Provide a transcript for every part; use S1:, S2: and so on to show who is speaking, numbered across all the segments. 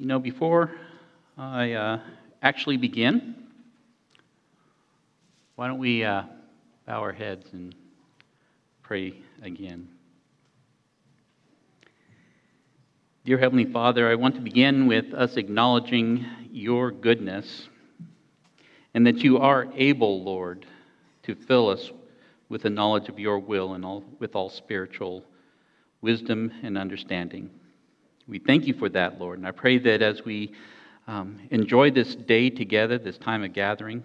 S1: You know, before I uh, actually begin, why don't we uh, bow our heads and pray again? Dear Heavenly Father, I want to begin with us acknowledging your goodness and that you are able, Lord, to fill us with the knowledge of your will and all, with all spiritual wisdom and understanding. We thank you for that, Lord. And I pray that as we um, enjoy this day together, this time of gathering,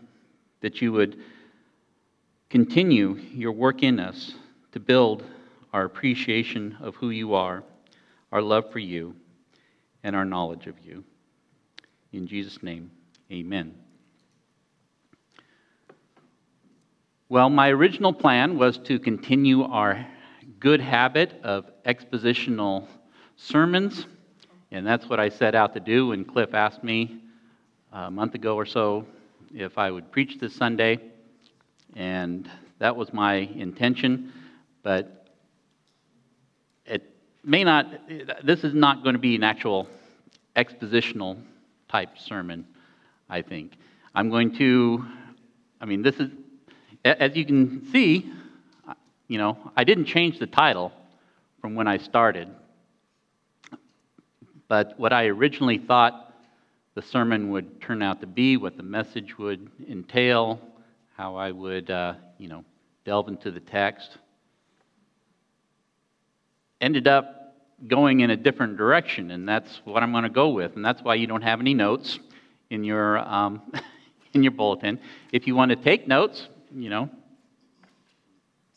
S1: that you would continue your work in us to build our appreciation of who you are, our love for you, and our knowledge of you. In Jesus' name, amen. Well, my original plan was to continue our good habit of expositional sermons. And that's what I set out to do when Cliff asked me a month ago or so if I would preach this Sunday. And that was my intention. But it may not, this is not going to be an actual expositional type sermon, I think. I'm going to, I mean, this is, as you can see, you know, I didn't change the title from when I started. But what I originally thought the sermon would turn out to be, what the message would entail, how I would, uh, you know, delve into the text, ended up going in a different direction, and that's what I'm going to go with. And that's why you don't have any notes in your um, in your bulletin. If you want to take notes, you know,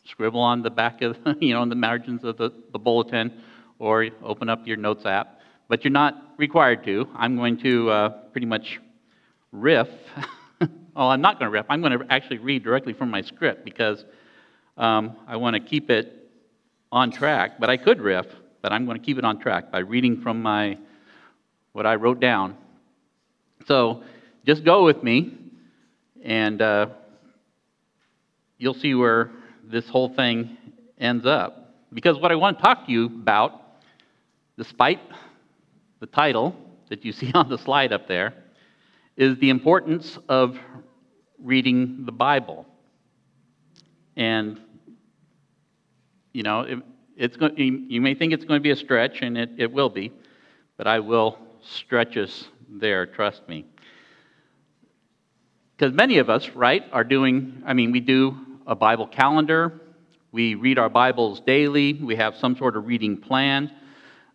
S1: scribble on the back of, you know, on the margins of the, the bulletin, or open up your notes app. But you're not required to. I'm going to uh, pretty much riff. well, I'm not going to riff. I'm going to actually read directly from my script because um, I want to keep it on track. But I could riff, but I'm going to keep it on track by reading from my what I wrote down. So just go with me, and uh, you'll see where this whole thing ends up. Because what I want to talk to you about, despite the title that you see on the slide up there, is the importance of reading the Bible. And, you know, it, it's going, you may think it's going to be a stretch, and it, it will be, but I will stretch us there, trust me. Because many of us, right, are doing, I mean, we do a Bible calendar. We read our Bibles daily. We have some sort of reading plan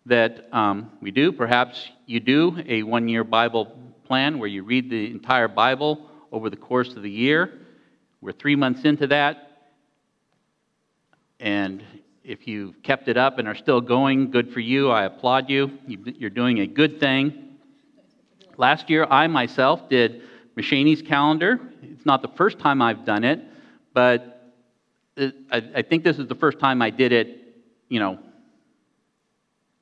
S1: that um, we do. Perhaps you do a one year Bible plan where you read the entire Bible over the course of the year. We're three months into that. And if you've kept it up and are still going, good for you. I applaud you. You're doing a good thing. Last year, I myself did M'Cheyne's calendar. It's not the first time I've done it but I, think this is the first time I did it, you know,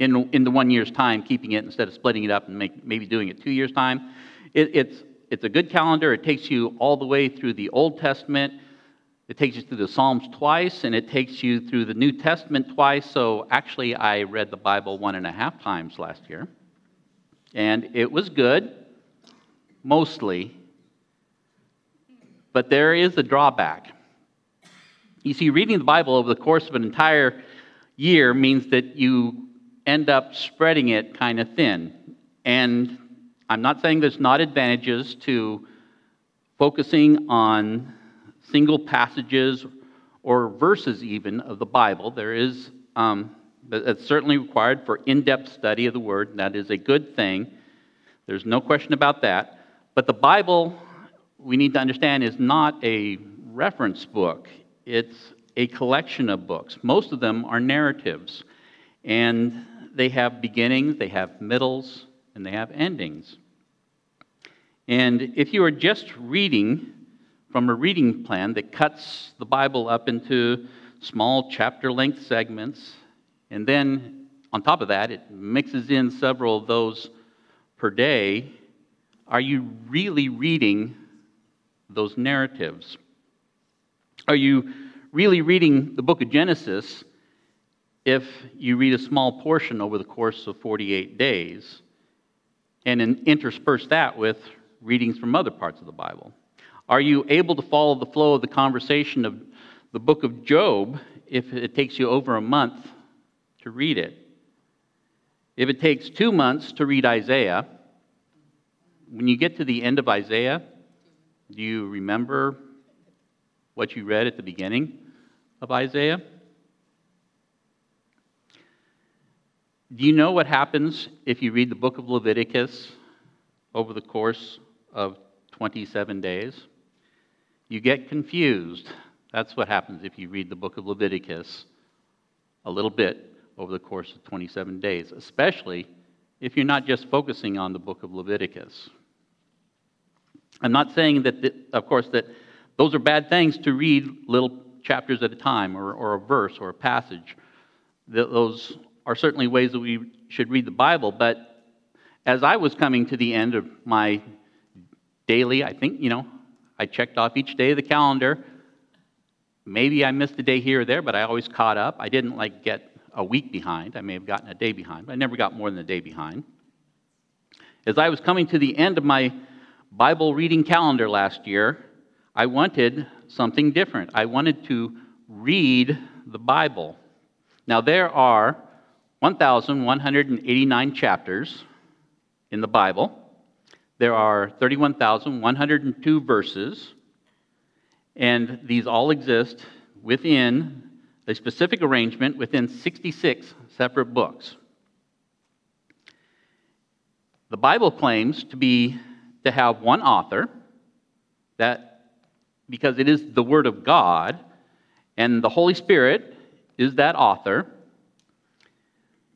S1: in, in the one year's time, keeping it instead of splitting it up and make, maybe doing it two years' time. It, it's, it's a good calendar. It takes you all the way through the Old Testament. It takes you through the Psalms twice, and it takes you through the New Testament twice. So actually, I read the Bible one and a half times last year. And it was good, mostly. But there is a drawback. You see, reading the Bible over the course of an entire year means that you end up spreading it kind of thin. And I'm not saying there's not advantages to focusing on single passages or verses, even of the Bible. There is, um, that's certainly required for in depth study of the Word. That is a good thing. There's no question about that. But the Bible, we need to understand, is not a reference book. It's a collection of books. Most of them are narratives, and they have beginnings, they have middles, and they have endings. And if you are just reading from a reading plan that cuts the Bible up into small chapter length segments, and then on top of that, it mixes in several of those per day, are you really reading those narratives? Are you really reading the book of Genesis if you read a small portion over the course of 48 days? and intersperse that with readings from other parts of the Bible? Are you able to follow the flow of the conversation of the book of Job if it takes you over a month to read it? If it takes two months to read Isaiah, when you get to the end of Isaiah, do you remember what you read at the beginning of Isaiah? Do you know what happens if you read the book of Leviticus over the course of 27 days? You get confused. That's what happens if you read the book of Leviticus a little bit over the course of 27 days, especially if you're not just focusing on the book of Leviticus. I'm not saying that, the, of course, that those are bad things to read little chapters at a time or, or a verse or a passage. Those are certainly ways that we should read the Bible, but as I was coming to the end of my daily, I think, you know, I checked off each day of the calendar. Maybe I missed a day here or there, but I always caught up. I didn't like get a week behind. I may have gotten a day behind, but I never got more than a day behind. As I was coming to the end of my Bible reading calendar last year, I wanted something different. I wanted to read the Bible. Now, there are 1,189 chapters in the Bible. There are 31,102 verses, and these all exist within a specific arrangement within 66 separate books. The Bible claims to be to have one author that because it is the word of God and the Holy Spirit is that author.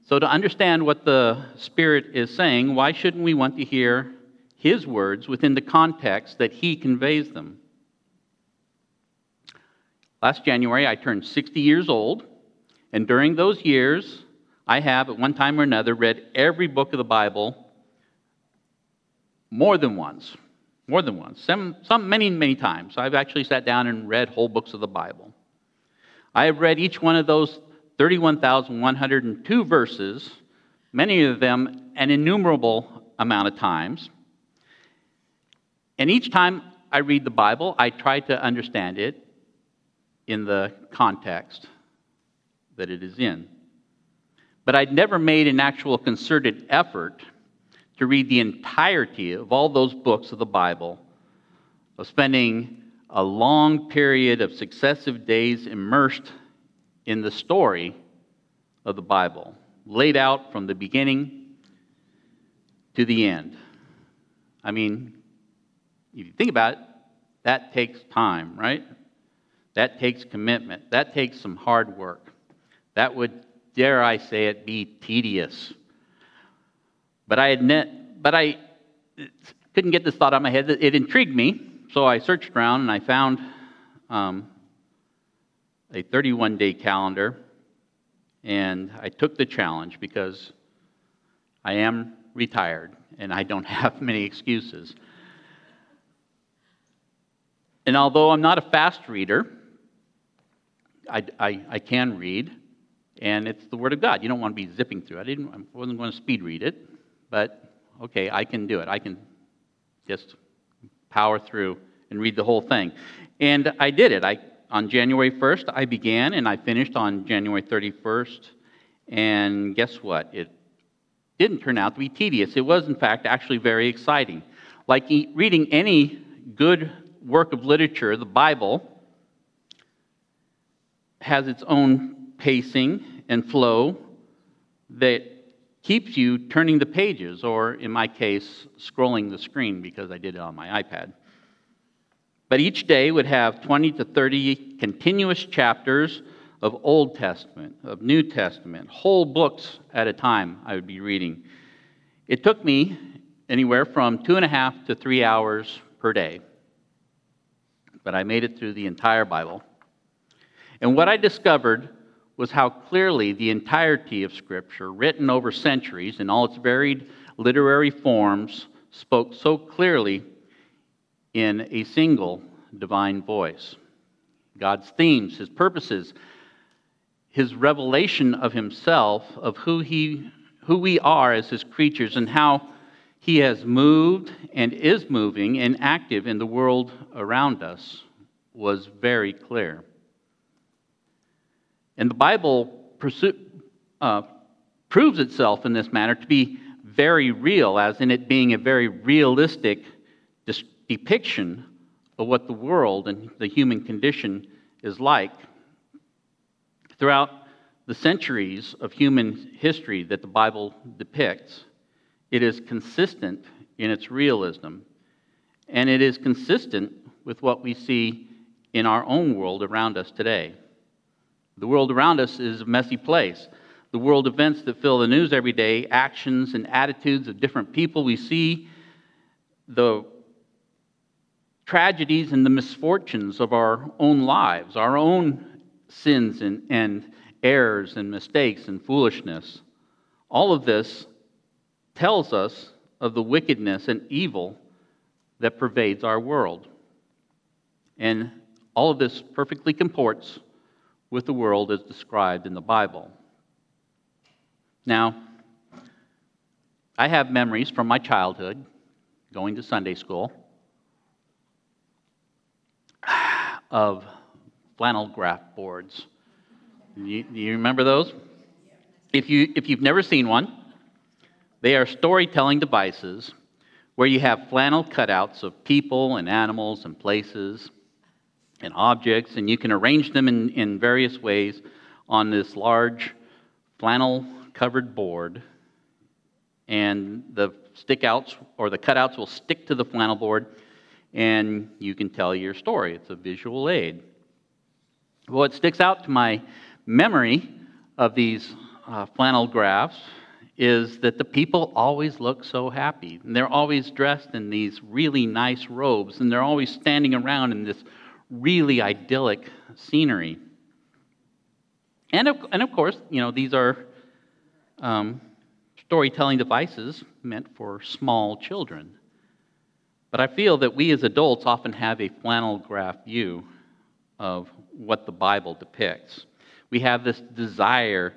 S1: So to understand what the Spirit is saying, why shouldn't we want to hear his words within the context that he conveys them? Last January, I turned 60 years old, and during those years, I have, at one time or another, read every book of the Bible more than once. More than once. Some, some many, many times. I've actually sat down and read whole books of the Bible. I have read each one of those 31,102 verses, many of them an innumerable amount of times. And each time I read the Bible, I try to understand it in the context that it is in. But I'd never made an actual concerted effort to read the entirety of all those books of the Bible, of spending a long period of successive days immersed in the story of the Bible, laid out from the beginning to the end. I mean, if you think about it, that takes time, right? That takes commitment. That takes some hard work. That would, dare I say it, be tedious. But I admit, but I couldn't get this thought out of my head. It intrigued me, so I searched around and I found um, a 31 day calendar, and I took the challenge because I am retired and I don't have many excuses. And although I'm not a fast reader, I, I, I, can read, and it's the Word of God. You don't want to be zipping through. I, didn't, I wasn't going to speed read it but okay, I can do it. I can just power through and read the whole thing. And I did it. I, on January 1st, I began and I finished on January 31st. And guess what? It didn't turn out to be tedious. It was, in fact, actually very exciting. Like reading any good work of literature, the Bible has its own pacing and flow that keeps you turning the pages, or in my case, scrolling the screen because I did it on my iPad. But each day would have 20 to 30 continuous chapters of Old Testament, of New Testament, whole books at a time I would be reading. It took me anywhere from two and a half to three hours per day. But I made it through the entire Bible. And what I discovered was how clearly the entirety of Scripture, written over centuries in all its varied literary forms, spoke so clearly in a single divine voice. God's themes, His purposes, His revelation of Himself, of who, he, who we are as His creatures, and how he has moved and is moving and active in the world around us was very clear. And the Bible uh, proves itself in this manner to be very real, as in it being a very realistic depiction of what the world and the human condition is like. Throughout the centuries of human history that the Bible depicts, it is consistent in its realism, and it is consistent with what we see in our own world around us today. The world around us is a messy place. The world events that fill the news every day, actions and attitudes of different people we see, the tragedies and the misfortunes of our own lives, our own sins and, and errors and mistakes and foolishness. All of this tells us of the wickedness and evil that pervades our world. And all of this perfectly comports with the world as described in the Bible. Now, I have memories from my childhood going to Sunday school of flannel graph boards. You, you remember those? If, you, if you've never seen one, they are storytelling devices where you have flannel cutouts of people and animals and places and objects, and you can arrange them in, in various ways on this large flannel covered board. And the stickouts or the cutouts will stick to the flannel board, and you can tell your story. It's a visual aid. Well, What sticks out to my memory of these uh, flannel graphs is that the people always look so happy. And they're always dressed in these really nice robes, and they're always standing around in this really idyllic scenery. And of, and of course, you know, these are um, storytelling devices meant for small children. But I feel that we as adults often have a flannel graph view of what the Bible depicts. We have this desire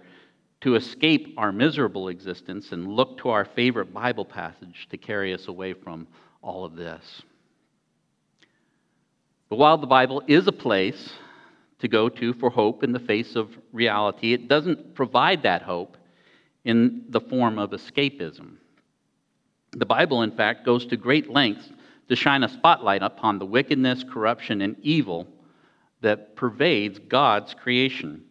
S1: to escape our miserable existence and look to our favorite Bible passage to carry us away from all of this. But while the Bible is a place to go to for hope in the face of reality, it doesn't provide that hope in the form of escapism. The Bible, in fact, goes to great lengths to shine a spotlight upon the wickedness, corruption, and evil that pervades God's creation.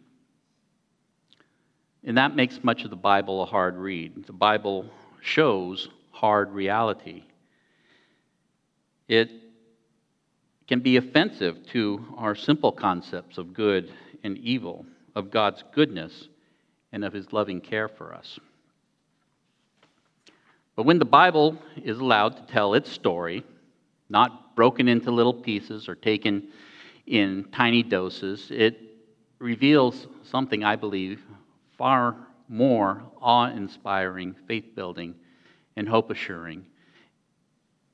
S1: And that makes much of the Bible a hard read. The Bible shows hard reality. It can be offensive to our simple concepts of good and evil, of God's goodness, and of His loving care for us. But when the Bible is allowed to tell its story, not broken into little pieces or taken in tiny doses, it reveals something I believe far more awe inspiring, faith building, and hope assuring.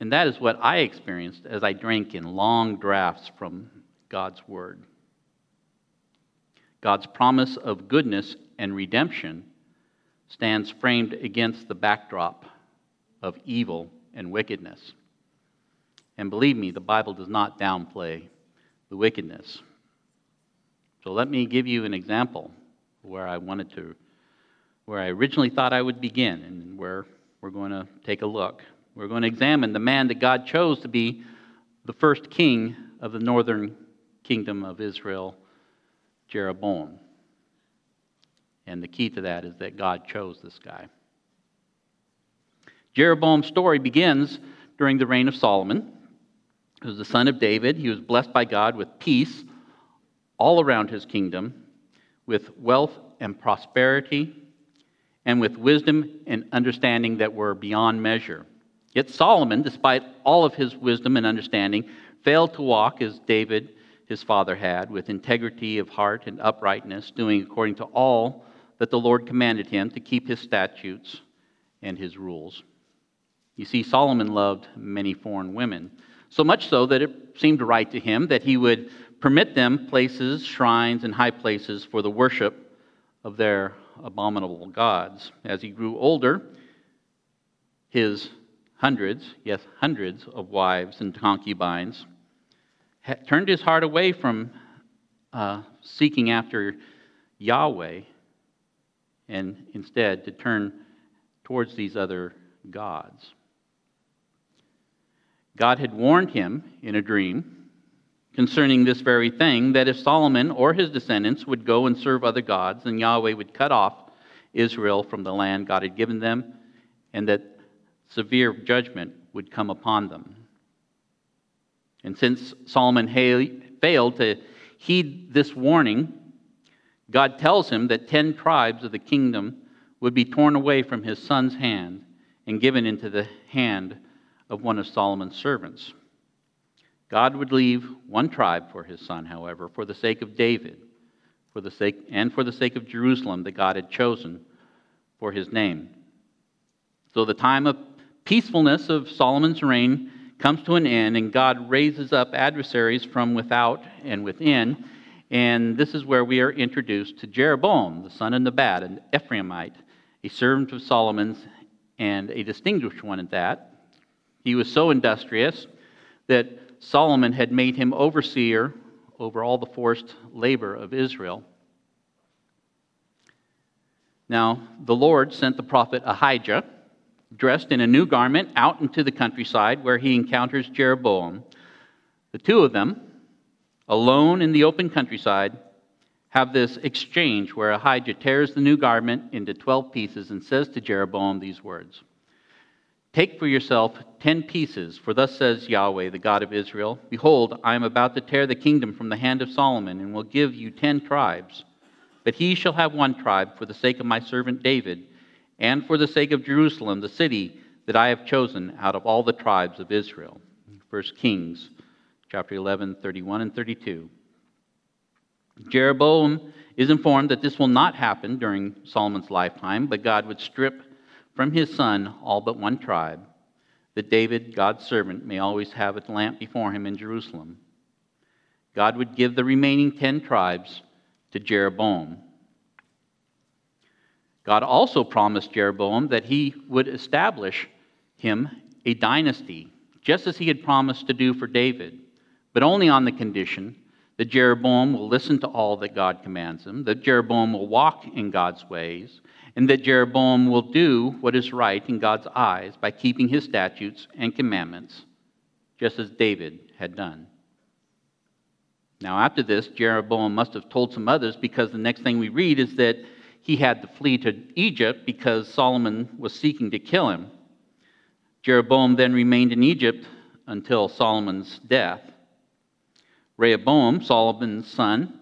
S1: And that is what I experienced as I drank in long drafts from God's Word. God's promise of goodness and redemption stands framed against the backdrop of evil and wickedness. And believe me, the Bible does not downplay the wickedness. So let me give you an example where I wanted to, where I originally thought I would begin, and where we're going to take a look. We're going to examine the man that God chose to be the first king of the northern kingdom of Israel, Jeroboam. And the key to that is that God chose this guy. Jeroboam's story begins during the reign of Solomon. He was the son of David. He was blessed by God with peace all around his kingdom with wealth and prosperity, and with wisdom and understanding that were beyond measure. Yet Solomon, despite all of his wisdom and understanding, failed to walk as David, his father, had, with integrity of heart and uprightness, doing according to all that the Lord commanded him to keep his statutes and his rules. You see, Solomon loved many foreign women, so much so that it seemed right to him that he would permit them places, shrines, and high places for the worship of their abominable gods. As he grew older, his hundreds, yes, hundreds of wives and concubines, turned his heart away from uh, seeking after Yahweh and instead to turn towards these other gods. God had warned him in a dream concerning this very thing that if Solomon or his descendants would go and serve other gods, then Yahweh would cut off Israel from the land God had given them, and that severe judgment would come upon them. And since Solomon failed to heed this warning, God tells him that ten tribes of the kingdom would be torn away from his son's hand and given into the hand of one of Solomon's servants. God would leave one tribe for his son, however, for the sake of David, for the sake and for the sake of Jerusalem that God had chosen for his name. So the time of peacefulness of Solomon's reign comes to an end, and God raises up adversaries from without and within. And this is where we are introduced to Jeroboam, the son of Nebat, an Ephraimite, a servant of Solomon's, and a distinguished one at that. He was so industrious that Solomon had made him overseer over all the forced labor of Israel. Now, the Lord sent the prophet Ahijah, dressed in a new garment, out into the countryside where he encounters Jeroboam. The two of them, alone in the open countryside, have this exchange where Ahijah tears the new garment into 12 pieces and says to Jeroboam these words Take for yourself ten pieces, for thus says Yahweh, the God of Israel Behold, I am about to tear the kingdom from the hand of Solomon, and will give you ten tribes. But he shall have one tribe for the sake of my servant David, and for the sake of Jerusalem, the city that I have chosen out of all the tribes of Israel. 1 Kings chapter 11, 31 and 32. Jeroboam is informed that this will not happen during Solomon's lifetime, but God would strip from his son all but one tribe, that David, God's servant, may always have a lamp before him in Jerusalem. God would give the remaining ten tribes to Jeroboam. God also promised Jeroboam that he would establish him a dynasty, just as he had promised to do for David, but only on the condition that Jeroboam will listen to all that God commands him, that Jeroboam will walk in God's ways, and that Jeroboam will do what is right in God's eyes by keeping his statutes and commandments, just as David had done. Now, after this, Jeroboam must have told some others because the next thing we read is that he had to flee to Egypt because Solomon was seeking to kill him. Jeroboam then remained in Egypt until Solomon's death. Rehoboam, Solomon's son,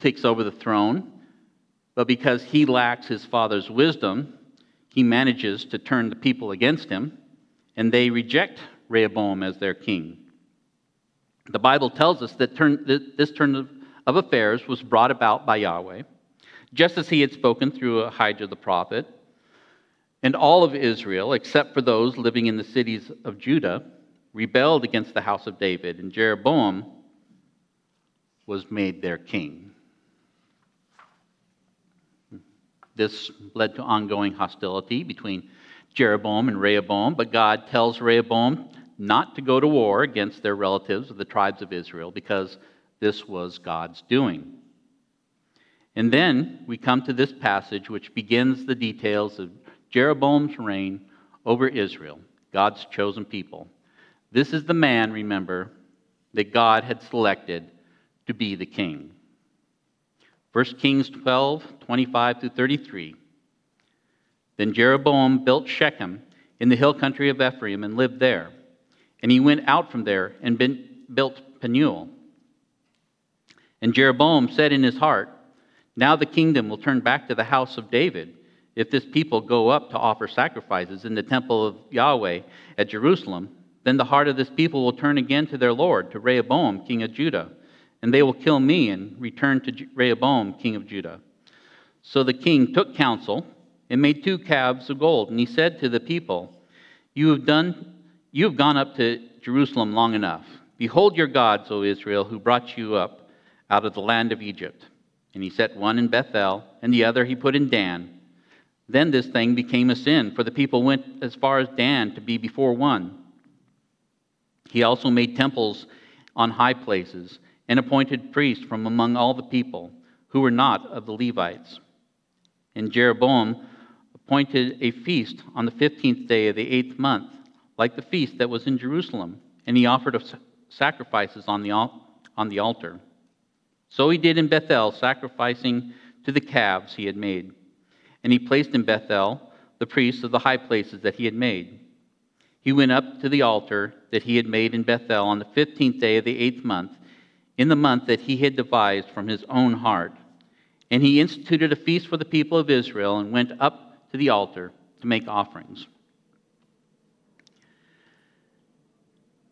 S1: takes over the throne but because he lacks his father's wisdom, he manages to turn the people against him, and they reject Rehoboam as their king. The Bible tells us that this turn of affairs was brought about by Yahweh, just as he had spoken through Ahijah the prophet. And all of Israel, except for those living in the cities of Judah, rebelled against the house of David, and Jeroboam was made their king. This led to ongoing hostility between Jeroboam and Rehoboam, but God tells Rehoboam not to go to war against their relatives of the tribes of Israel because this was God's doing. And then we come to this passage which begins the details of Jeroboam's reign over Israel, God's chosen people. This is the man, remember, that God had selected to be the king. 1 Kings 12, 25 through 33. Then Jeroboam built Shechem in the hill country of Ephraim and lived there. And he went out from there and built Penuel. And Jeroboam said in his heart, Now the kingdom will turn back to the house of David if this people go up to offer sacrifices in the temple of Yahweh at Jerusalem. Then the heart of this people will turn again to their Lord, to Rehoboam, king of Judah and they will kill me and return to Rehoboam, king of Judah. So the king took counsel and made two calves of gold, and he said to the people, You have done you have gone up to Jerusalem long enough. Behold your gods, O Israel, who brought you up out of the land of Egypt. And he set one in Bethel, and the other he put in Dan. Then this thing became a sin, for the people went as far as Dan to be before one. He also made temples on high places and appointed priests from among all the people who were not of the Levites. And Jeroboam appointed a feast on the fifteenth day of the eighth month, like the feast that was in Jerusalem, and he offered sacrifices on the, on the altar. So he did in Bethel, sacrificing to the calves he had made. And he placed in Bethel the priests of the high places that he had made. He went up to the altar that he had made in Bethel on the fifteenth day of the eighth month, in the month that he had devised from his own heart. And he instituted a feast for the people of Israel and went up to the altar to make offerings.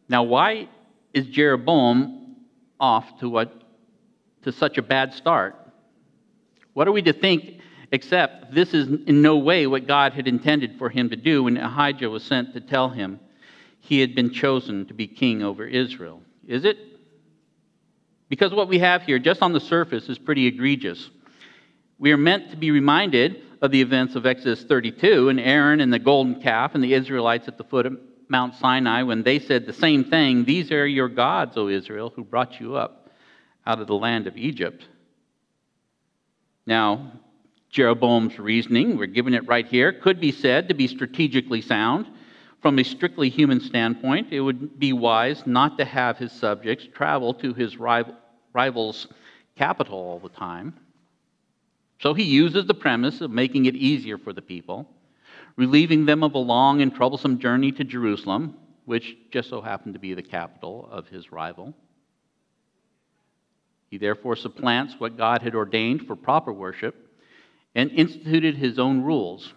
S1: Now, why is Jeroboam off to what to such a bad start? What are we to think except this is in no way what God had intended for him to do when Ahijah was sent to tell him he had been chosen to be king over Israel? Is it? Because what we have here, just on the surface, is pretty egregious. We are meant to be reminded of the events of Exodus 32 and Aaron and the golden calf and the Israelites at the foot of Mount Sinai when they said the same thing These are your gods, O Israel, who brought you up out of the land of Egypt. Now, Jeroboam's reasoning, we're given it right here, could be said to be strategically sound. From a strictly human standpoint, it would be wise not to have his subjects travel to his rival's capital all the time. So he uses the premise of making it easier for the people relieving them of a long and troublesome journey to Jerusalem, which just so happened to be the capital of his rival. He therefore supplants what God had ordained for proper worship and instituted his own rules.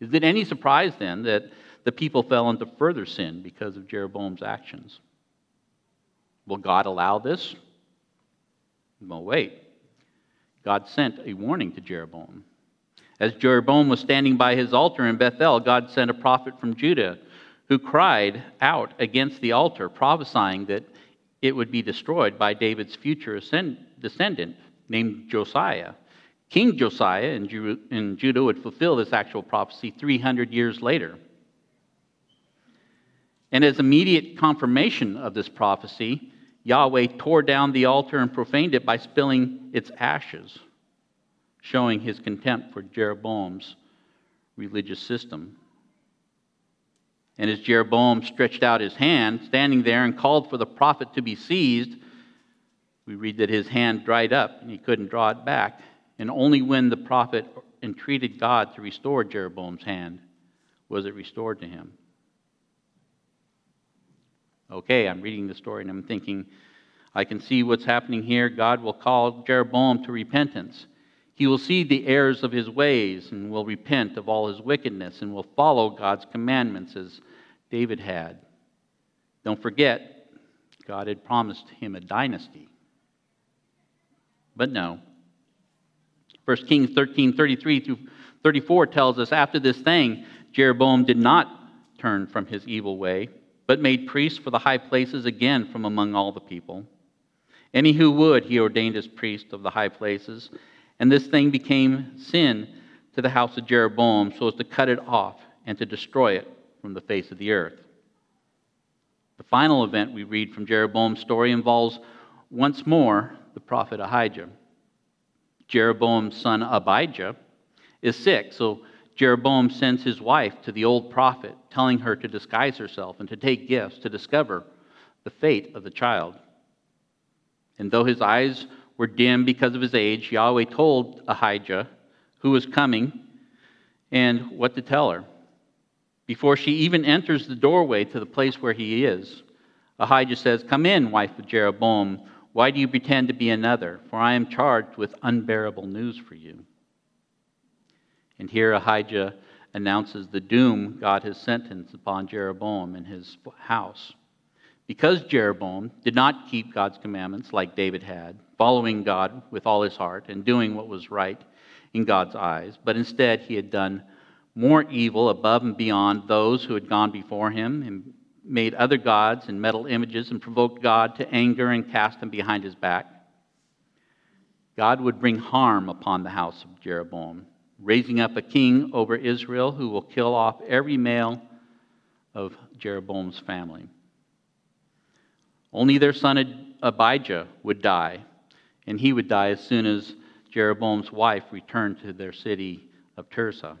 S1: Is it any surprise then that the people fell into further sin because of Jeroboam's actions? Will God allow this? Well, wait. God sent a warning to Jeroboam. As Jeroboam was standing by his altar in Bethel, God sent a prophet from Judah who cried out against the altar, prophesying that it would be destroyed by David's future descendant named Josiah. King Josiah in Judah would fulfill this actual prophecy 300 years later. And as immediate confirmation of this prophecy, Yahweh tore down the altar and profaned it by spilling its ashes showing his contempt for Jeroboam's religious system. And as Jeroboam stretched out his hand, standing there, and called for the prophet to be seized, we read that his hand dried up and he couldn't draw it back. And only when the prophet entreated God to restore Jeroboam's hand was it restored to him. Okay, I'm reading the story and I'm thinking, I can see what's happening here. God will call Jeroboam to repentance. He will see the errors of his ways and will repent of all his wickedness and will follow God's commandments as David had. Don't forget, God had promised him a dynasty. But no. 1 Kings 13 33 through 34 tells us after this thing, Jeroboam did not turn from his evil way, but made priests for the high places again from among all the people. Any who would, he ordained as priest of the high places and this thing became sin to the house of Jeroboam so as to cut it off and to destroy it from the face of the earth. The final event we read from Jeroboam's story involves once more the prophet Ahijah. Jeroboam's son Abijah is sick, so Jeroboam sends his wife to the old prophet, telling her to disguise herself and to take gifts to discover the fate of the child. And though his eyes were dim because of his age, Yahweh told Ahijah who was coming and what to tell her. Before she even enters the doorway to the place where he is, Ahijah says, Come in, wife of Jeroboam. Why do you pretend to be another? For I am charged with unbearable news for you. And here Ahijah announces the doom God has sentenced upon Jeroboam and his house. Because Jeroboam did not keep God's commandments like David had, following God with all his heart and doing what was right in God's eyes, but instead he had done more evil above and beyond those who had gone before him and made other gods and metal images and provoked God to anger and cast them behind his back. God would bring harm upon the house of Jeroboam, raising up a king over Israel who will kill off every male of Jeroboam's family. Only their son Abijah would die, and he would die as soon as Jeroboam's wife returned to their city of Tirzah.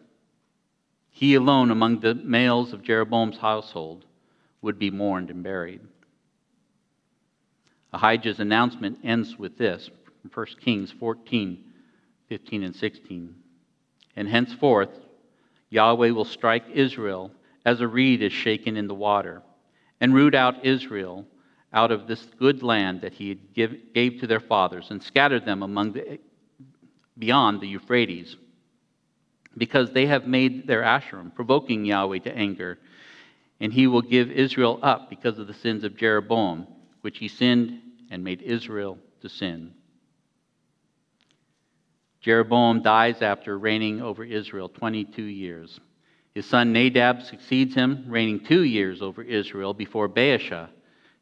S1: He alone among the males of Jeroboam's household would be mourned and buried. Ahijah's announcement ends with this from 1 Kings 14, 15, and 16. And henceforth, Yahweh will strike Israel as a reed is shaken in the water, and root out Israel out of this good land that he give, gave to their fathers, and scatter them among the, beyond the Euphrates, because they have made their Asherim, provoking Yahweh to anger. And he will give Israel up because of the sins of Jeroboam, which he sinned and made Israel to sin. Jeroboam dies after reigning over Israel 22 years. His son Nadab succeeds him, reigning two years over Israel before Baasha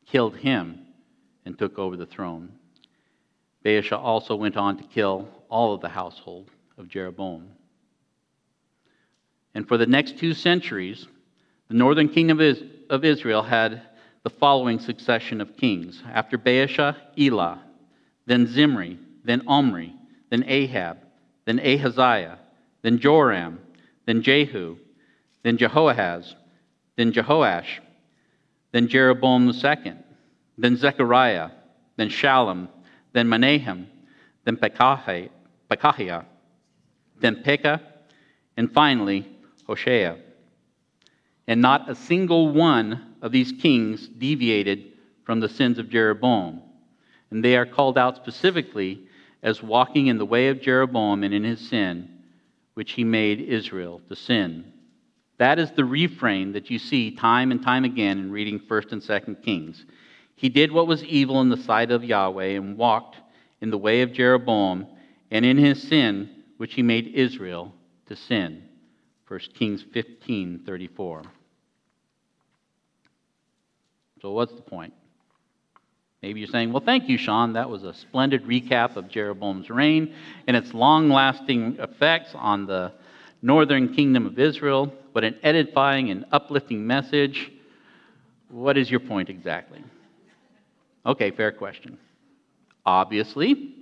S1: killed him and took over the throne. Baasha also went on to kill all of the household of Jeroboam. And for the next two centuries, the northern kingdom of Israel had the following succession of kings. After Baasha, Elah, then Zimri, then Omri, then Ahab, then Ahaziah, then Joram, then Jehu, then Jehoahaz, then Jehoash, then Jeroboam II, then Zechariah, then Shallum, then Menahem, then Pekahiah, then Pekah, and finally Hoshea. And not a single one of these kings deviated from the sins of Jeroboam. And they are called out specifically as walking in the way of Jeroboam and in his sin, which he made Israel to sin. That is the refrain that you see time and time again in reading 1st and 2nd Kings. He did what was evil in the sight of Yahweh and walked in the way of Jeroboam and in his sin, which he made Israel to sin. 1 Kings 15 34. So, what's the point? Maybe you're saying, well, thank you, Sean. That was a splendid recap of Jeroboam's reign and its long lasting effects on the northern kingdom of Israel. What an edifying and uplifting message. What is your point exactly? Okay, fair question. Obviously,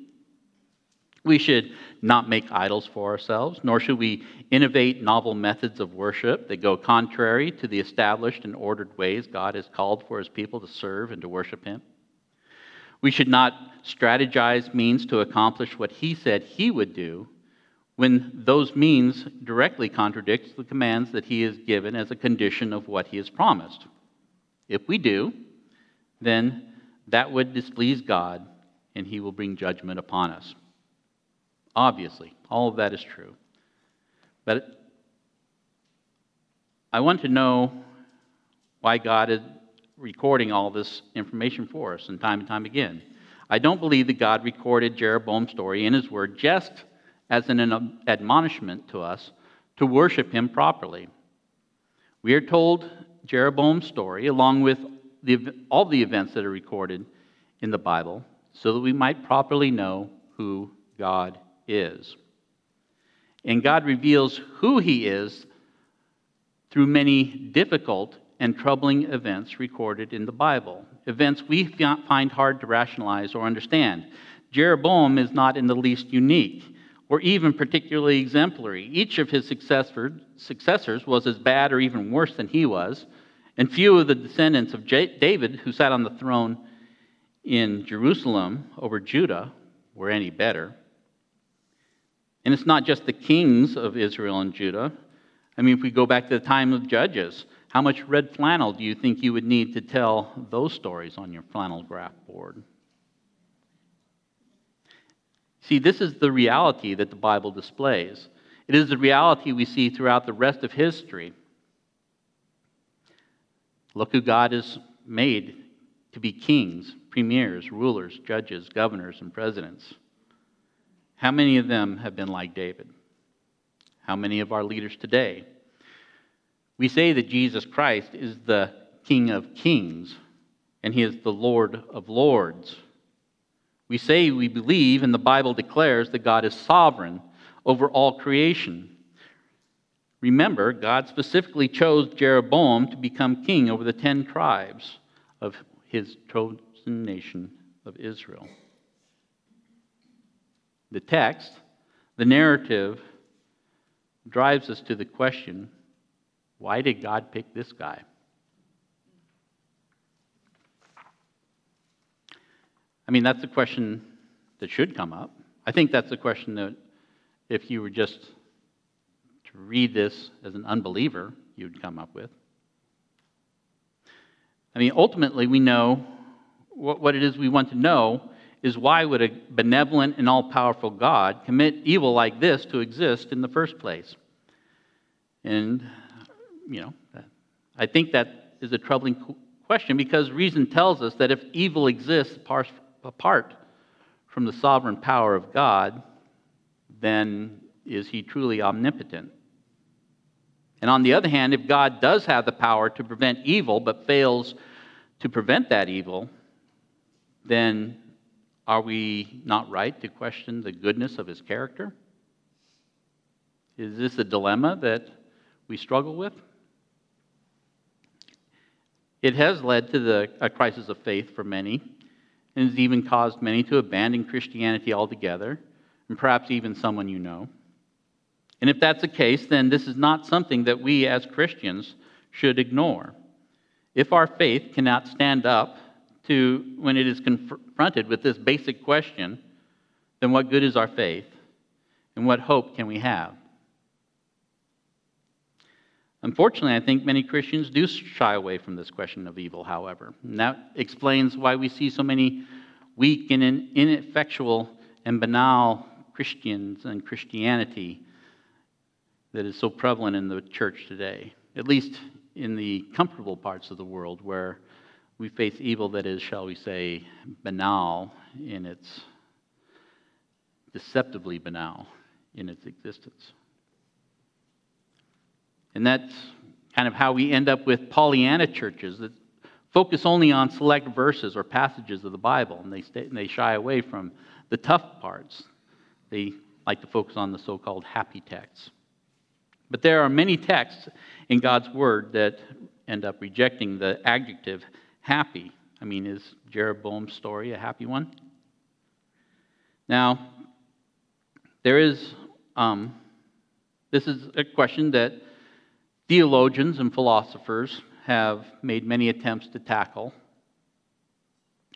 S1: we should not make idols for ourselves, nor should we innovate novel methods of worship that go contrary to the established and ordered ways God has called for his people to serve and to worship him. We should not strategize means to accomplish what he said he would do when those means directly contradict the commands that he has given as a condition of what he has promised. If we do, then that would displease God and he will bring judgment upon us. Obviously, all of that is true. But I want to know why God is recording all this information for us and time and time again. I don't believe that God recorded Jeroboam's story in his word just as an admonishment to us to worship him properly. We are told Jeroboam's story along with the, all the events that are recorded in the Bible so that we might properly know who God is. And God reveals who he is through many difficult and troubling events recorded in the Bible, events we find hard to rationalize or understand. Jeroboam is not in the least unique or even particularly exemplary. Each of his successors was as bad or even worse than he was, and few of the descendants of David who sat on the throne in Jerusalem over Judah were any better. And it's not just the kings of Israel and Judah. I mean, if we go back to the time of Judges, how much red flannel do you think you would need to tell those stories on your flannel graph board? See, this is the reality that the Bible displays. It is the reality we see throughout the rest of history. Look who God has made to be kings, premiers, rulers, judges, governors, and presidents. How many of them have been like David? How many of our leaders today we say that Jesus Christ is the King of kings and he is the Lord of lords. We say we believe, and the Bible declares, that God is sovereign over all creation. Remember, God specifically chose Jeroboam to become king over the ten tribes of his chosen nation of Israel. The text, the narrative, drives us to the question why did God pick this guy? I mean, that's a question that should come up. I think that's a question that if you were just to read this as an unbeliever, you'd come up with. I mean, ultimately, we know what, what it is we want to know is why would a benevolent and all powerful God commit evil like this to exist in the first place? And, you know, I think that is a troubling question because reason tells us that if evil exists apart from the sovereign power of God, then is he truly omnipotent? And on the other hand, if God does have the power to prevent evil but fails to prevent that evil, then are we not right to question the goodness of his character? Is this a dilemma that we struggle with? It has led to the, a crisis of faith for many, and has even caused many to abandon Christianity altogether, and perhaps even someone you know. And if that's the case, then this is not something that we as Christians should ignore. If our faith cannot stand up to when it is confronted with this basic question, then what good is our faith? And what hope can we have? Unfortunately, I think many Christians do shy away from this question of evil, however. And that explains why we see so many weak and ineffectual and banal Christians and Christianity that is so prevalent in the church today, at least in the comfortable parts of the world where we face evil that is, shall we say, banal in its deceptively banal in its existence. And that's kind of how we end up with Pollyanna churches that focus only on select verses or passages of the Bible, and they, stay, and they shy away from the tough parts. They like to focus on the so called happy texts. But there are many texts in God's Word that end up rejecting the adjective happy. I mean, is Jeroboam's story a happy one? Now, there is, um, this is a question that theologians and philosophers have made many attempts to tackle.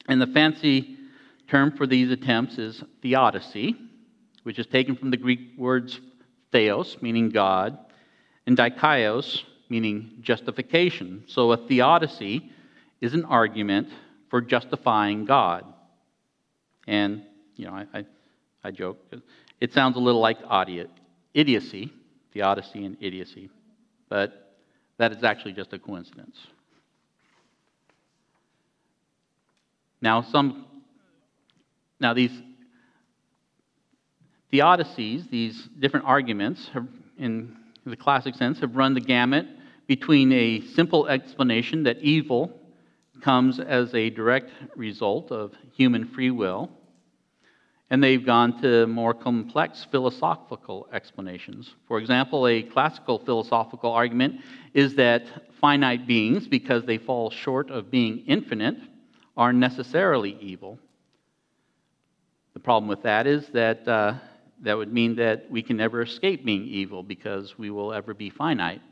S1: And the fancy term for these attempts is theodicy, which is taken from the Greek words theos, meaning God, and dikaios, meaning justification. So a theodicy is an argument for justifying God. And, you know, I, I, I joke, it sounds a little like idiocy, theodicy and idiocy, but that is actually just a coincidence. Now, some, now these theodicies, these different arguments, have, in the classic sense, have run the gamut between a simple explanation that evil comes as a direct result of human free will, and they've gone to more complex philosophical explanations. For example, a classical philosophical argument is that finite beings, because they fall short of being infinite, are necessarily evil. The problem with that is that uh, that would mean that we can never escape being evil because we will ever be finite.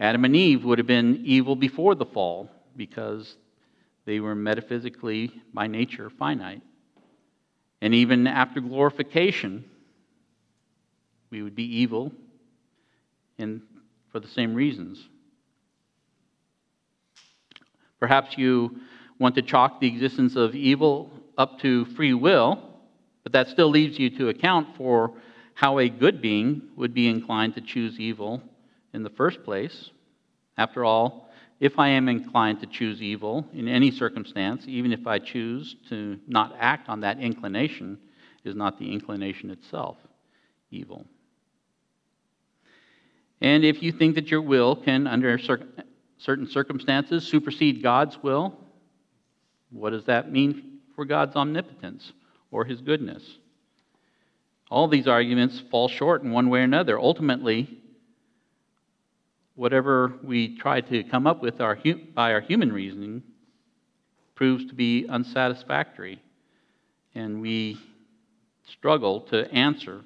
S1: Adam and Eve would have been evil before the fall because they were metaphysically, by nature, finite. And even after glorification, we would be evil and for the same reasons. Perhaps you want to chalk the existence of evil up to free will but that still leaves you to account for how a good being would be inclined to choose evil in the first place. After all, if I am inclined to choose evil in any circumstance, even if I choose to not act on that inclination, is not the inclination itself evil. And if you think that your will can, under certain circumstances, supersede God's will, what does that mean for God's omnipotence? or his goodness. All these arguments fall short in one way or another. Ultimately, whatever we try to come up with our, by our human reasoning proves to be unsatisfactory, and we struggle to answer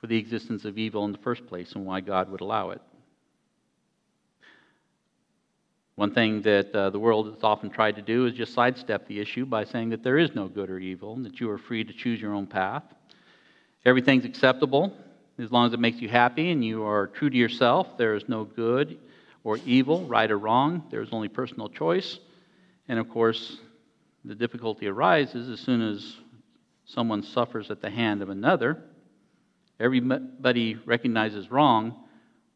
S1: for the existence of evil in the first place and why God would allow it. One thing that uh, the world has often tried to do is just sidestep the issue by saying that there is no good or evil, and that you are free to choose your own path. Everything's acceptable as long as it makes you happy and you are true to yourself. There is no good or evil, right or wrong. There is only personal choice. And of course, the difficulty arises as soon as someone suffers at the hand of another. Everybody recognizes wrong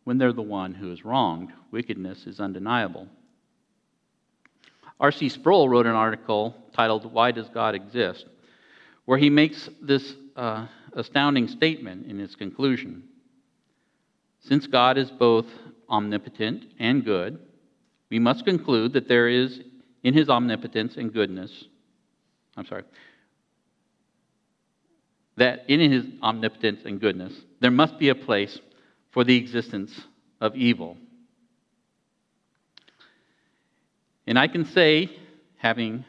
S1: when they're the one who is wronged. Wickedness is undeniable. R.C. Sproul wrote an article titled, Why Does God Exist? where he makes this uh, astounding statement in his conclusion. Since God is both omnipotent and good, we must conclude that there is, in his omnipotence and goodness, I'm sorry, that in his omnipotence and goodness, there must be a place for the existence of evil. And I can say, having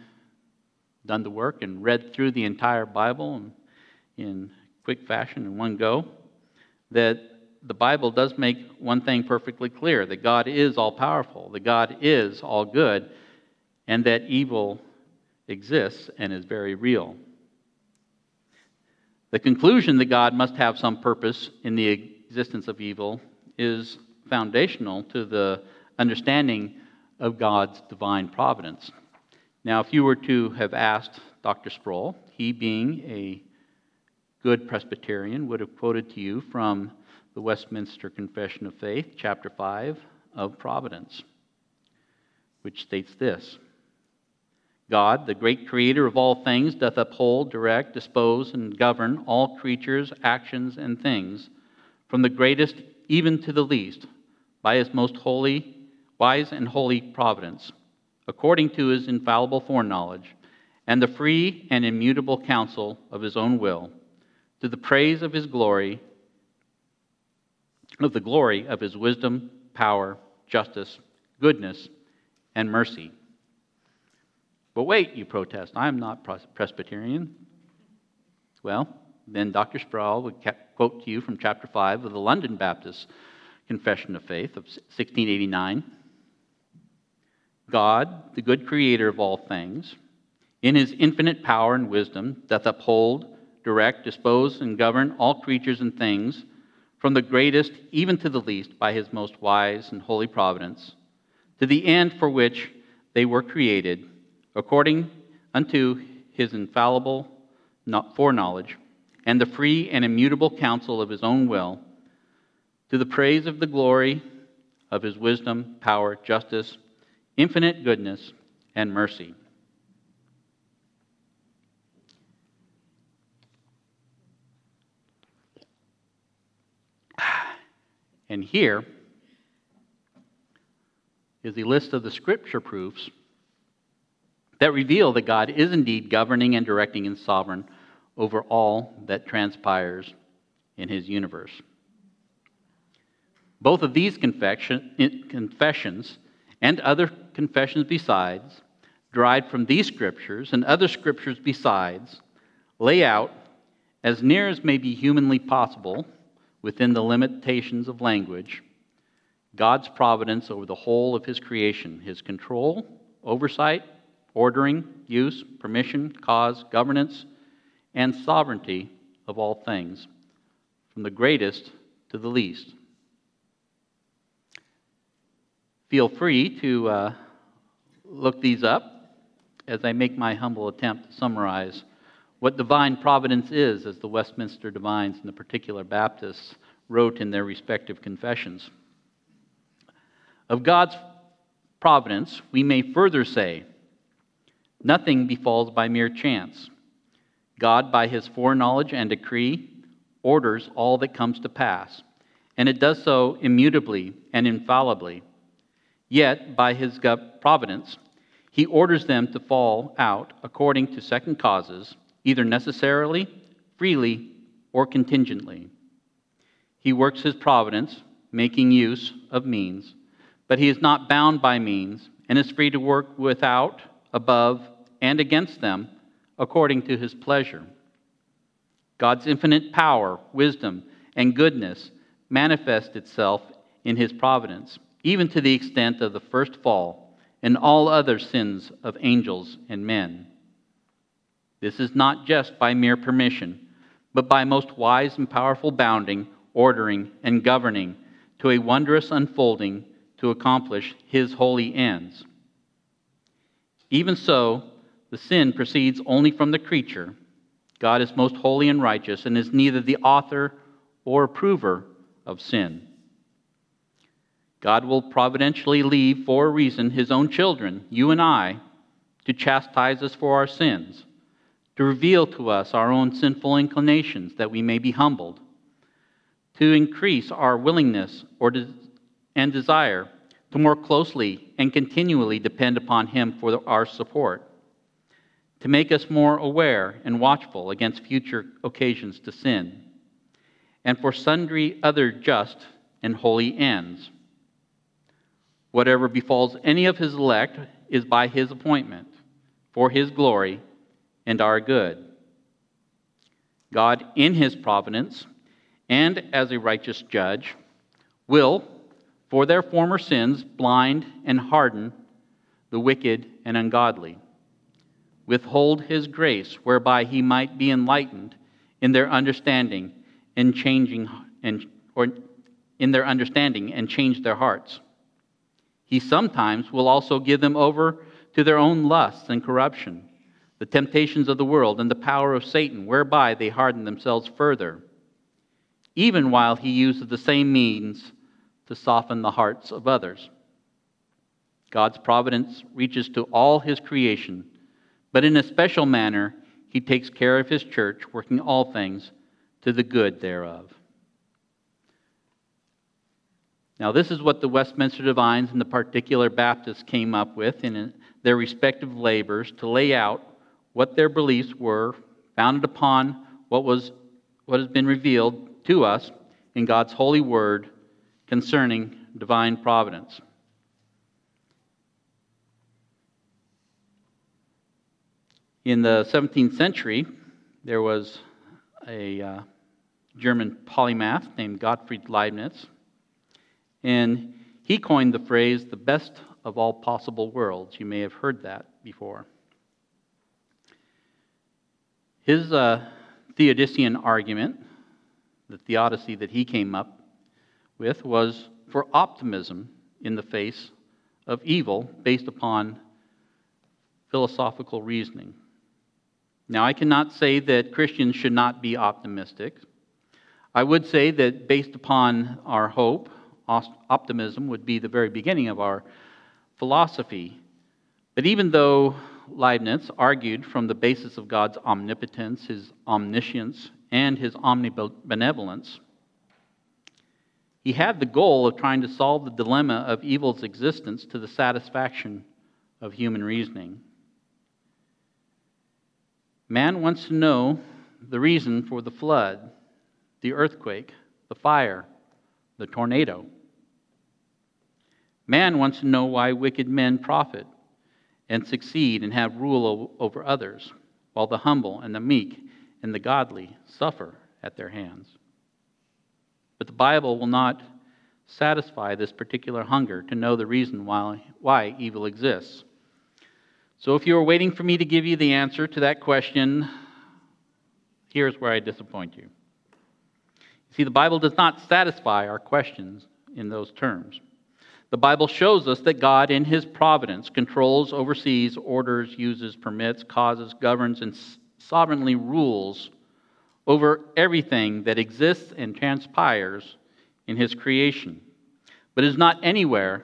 S1: done the work and read through the entire Bible in quick fashion in one go, that the Bible does make one thing perfectly clear that God is all powerful, that God is all good, and that evil exists and is very real. The conclusion that God must have some purpose in the existence of evil is foundational to the understanding of God's divine providence. Now, if you were to have asked Dr. Sproul, he being a good Presbyterian, would have quoted to you from the Westminster Confession of Faith, chapter 5 of Providence, which states this God, the great creator of all things, doth uphold, direct, dispose, and govern all creatures, actions, and things, from the greatest even to the least, by his most holy wise and holy providence, according to his infallible foreknowledge, and the free and immutable counsel of his own will, to the praise of his glory, of the glory of his wisdom, power, justice, goodness, and mercy. But wait, you protest, I am not Presbyterian. Well, then Dr. Sproul would quote to you from chapter 5 of the London Baptist Confession of Faith of 1689. God, the good creator of all things, in his infinite power and wisdom, doth uphold, direct, dispose, and govern all creatures and things, from the greatest even to the least, by his most wise and holy providence, to the end for which they were created, according unto his infallible foreknowledge, and the free and immutable counsel of his own will, to the praise of the glory of his wisdom, power, justice, infinite goodness, and mercy. And here is a list of the scripture proofs that reveal that God is indeed governing and directing and sovereign over all that transpires in his universe. Both of these confessions and other confessions besides, derived from these scriptures and other scriptures besides, lay out, as near as may be humanly possible within the limitations of language, God's providence over the whole of His creation, His control, oversight, ordering, use, permission, cause, governance, and sovereignty of all things, from the greatest to the least. Feel free to uh, look these up as I make my humble attempt to summarize what divine providence is, as the Westminster Divines and the particular Baptists wrote in their respective confessions. Of God's providence, we may further say, nothing befalls by mere chance. God, by his foreknowledge and decree, orders all that comes to pass, and it does so immutably and infallibly Yet, by his providence, he orders them to fall out according to second causes, either necessarily freely or contingently. He works his providence, making use of means, but he is not bound by means and is free to work without, above, and against them according to his pleasure. God's infinite power, wisdom, and goodness manifest itself in his providence, even to the extent of the first fall and all other sins of angels and men. This is not just by mere permission, but by most wise and powerful bounding, ordering, and governing to a wondrous unfolding to accomplish his holy ends. Even so, the sin proceeds only from the creature. God is most holy and righteous and is neither the author or approver of sin. God will providentially leave for a reason his own children, you and I, to chastise us for our sins, to reveal to us our own sinful inclinations that we may be humbled, to increase our willingness or de- and desire to more closely and continually depend upon him for our support, to make us more aware and watchful against future occasions to sin, and for sundry other just and holy ends. Whatever befalls any of his elect is by his appointment, for his glory and our good. God, in his providence, and as a righteous judge, will, for their former sins, blind and harden the wicked and ungodly, withhold his grace whereby he might be enlightened in their understanding and changing and or in their understanding and change their hearts he sometimes will also give them over to their own lusts and corruption, the temptations of the world, and the power of Satan, whereby they harden themselves further, even while he uses the same means to soften the hearts of others. God's providence reaches to all his creation, but in a special manner, he takes care of his church, working all things to the good thereof. Now, this is what the Westminster Divines and the Particular Baptists came up with in their respective labors to lay out what their beliefs were, founded upon what, was, what has been revealed to us in God's holy word concerning divine providence. In the 17th century, there was a uh, German polymath named Gottfried Leibniz and he coined the phrase, the best of all possible worlds. You may have heard that before. His uh, Theodician argument, the theodicy that he came up with, was for optimism in the face of evil based upon philosophical reasoning. Now, I cannot say that Christians should not be optimistic. I would say that based upon our hope, optimism would be the very beginning of our philosophy. But even though Leibniz argued from the basis of God's omnipotence, his omniscience, and his omnibenevolence, he had the goal of trying to solve the dilemma of evil's existence to the satisfaction of human reasoning. Man wants to know the reason for the flood, the earthquake, the fire, the tornado. Man wants to know why wicked men profit and succeed and have rule over others, while the humble and the meek and the godly suffer at their hands. But the Bible will not satisfy this particular hunger to know the reason why, why evil exists. So if you are waiting for me to give you the answer to that question, here's where I disappoint you. See, the Bible does not satisfy our questions in those terms. The Bible shows us that God, in His providence, controls, oversees, orders, uses, permits, causes, governs, and sovereignly rules over everything that exists and transpires in His creation, but does not anywhere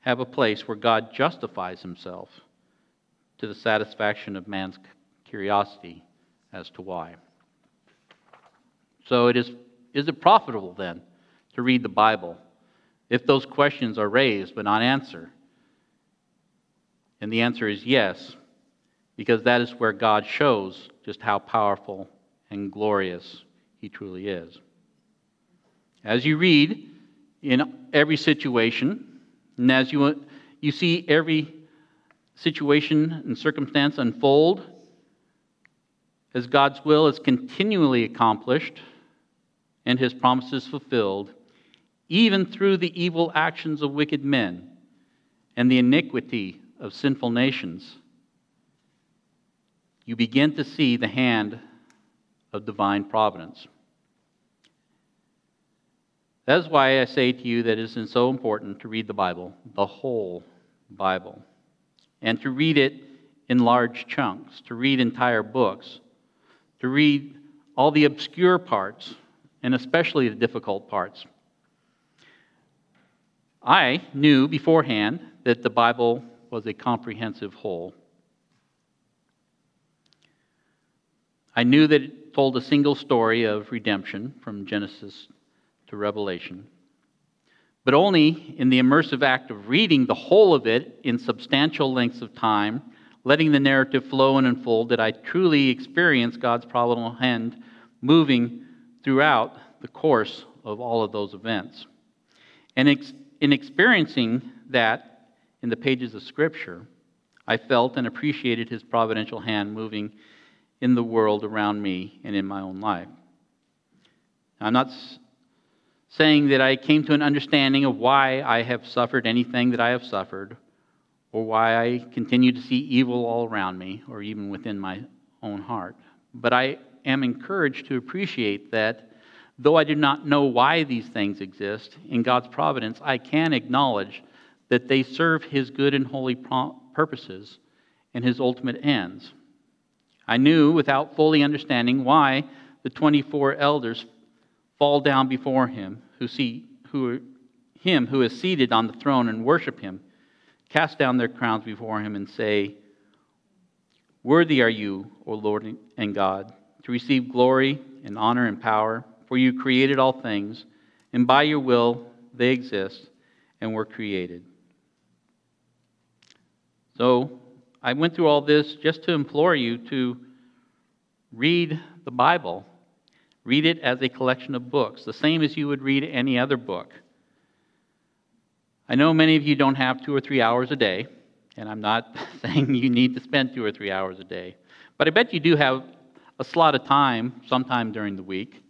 S1: have a place where God justifies Himself to the satisfaction of man's curiosity as to why. So, it is, is it profitable then to read the Bible? If those questions are raised but not answered? And the answer is yes, because that is where God shows just how powerful and glorious he truly is. As you read in every situation, and as you, you see every situation and circumstance unfold, as God's will is continually accomplished and his promises fulfilled, even through the evil actions of wicked men and the iniquity of sinful nations, you begin to see the hand of divine providence. That is why I say to you that it is so important to read the Bible, the whole Bible, and to read it in large chunks, to read entire books, to read all the obscure parts, and especially the difficult parts. I knew beforehand that the Bible was a comprehensive whole. I knew that it told a single story of redemption from Genesis to Revelation, but only in the immersive act of reading the whole of it in substantial lengths of time, letting the narrative flow and unfold, did I truly experience God's providential hand moving throughout the course of all of those events. And ex- in experiencing that in the pages of Scripture, I felt and appreciated His providential hand moving in the world around me and in my own life. I'm not saying that I came to an understanding of why I have suffered anything that I have suffered, or why I continue to see evil all around me, or even within my own heart. But I am encouraged to appreciate that though I do not know why these things exist, in God's providence, I can acknowledge that they serve His good and holy purposes and His ultimate ends. I knew without fully understanding why the 24 elders fall down before him who see who him who is seated on the throne and worship him cast down their crowns before him and say worthy are you o lord and god to receive glory and honor and power for you created all things and by your will they exist and were created so I went through all this just to implore you to read the Bible. Read it as a collection of books, the same as you would read any other book. I know many of you don't have two or three hours a day, and I'm not saying you need to spend two or three hours a day, but I bet you do have a slot of time sometime during the week.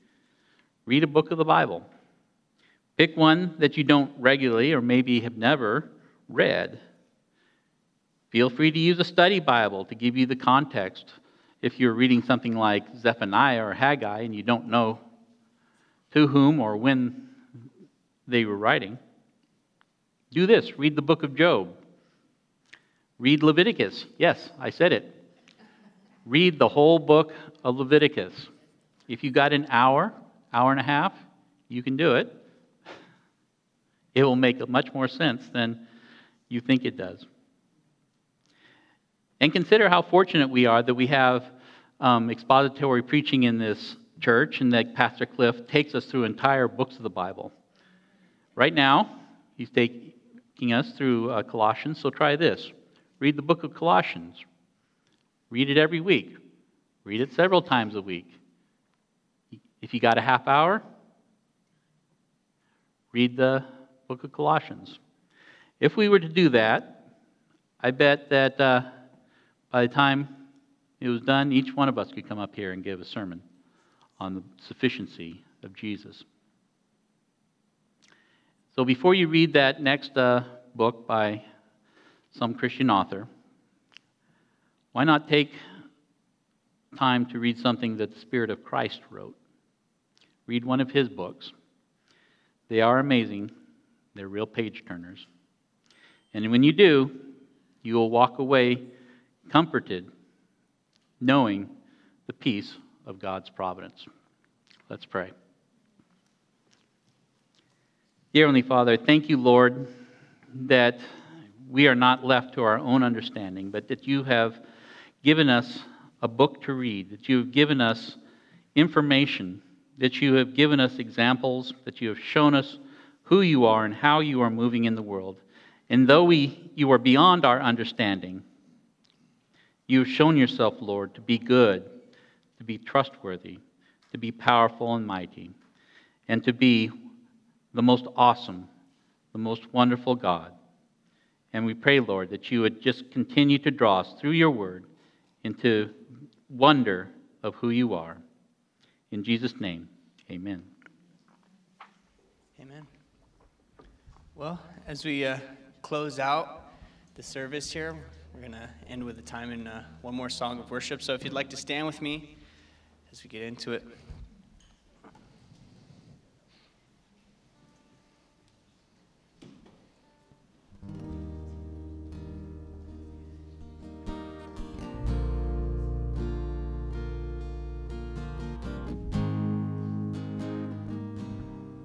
S1: Read a book of the Bible. Pick one that you don't regularly or maybe have never read Feel free to use a study Bible to give you the context if you're reading something like Zephaniah or Haggai and you don't know to whom or when they were writing. Do this read the book of Job. Read Leviticus. Yes, I said it. Read the whole book of Leviticus. If you got an hour, hour and a half, you can do it. It will make much more sense than you think it does. And consider how fortunate we are that we have um, expository preaching in this church and that Pastor Cliff takes us through entire books of the Bible. Right now, he's taking us through uh, Colossians, so try this. Read the book of Colossians. Read it every week. Read it several times a week. If you got a half hour, read the book of Colossians. If we were to do that, I bet that uh, by the time it was done, each one of us could come up here and give a sermon on the sufficiency of Jesus. So before you read that next uh, book by some Christian author, why not take time to read something that the Spirit of Christ wrote? Read one of his books. They are amazing, they're real page turners. And when you do, you will walk away comforted, knowing the peace of God's providence. Let's pray. Dear Heavenly Father, thank you, Lord, that we are not left to our own understanding, but that you have given us a book to read, that you have given us information, that you have given us examples, that you have shown us who you are and how you are moving in the world. And though we, you are beyond our understanding, you have shown yourself, Lord, to be good, to be trustworthy, to be powerful and mighty, and to be the most awesome, the most wonderful God. And we pray, Lord, that you would just continue to draw us through your word into wonder of who you are. In Jesus' name, amen.
S2: Amen. Well, as we uh, close out the service here, we're going to end with a time in uh, one more song of worship. So if you'd like to stand with me as we get into it,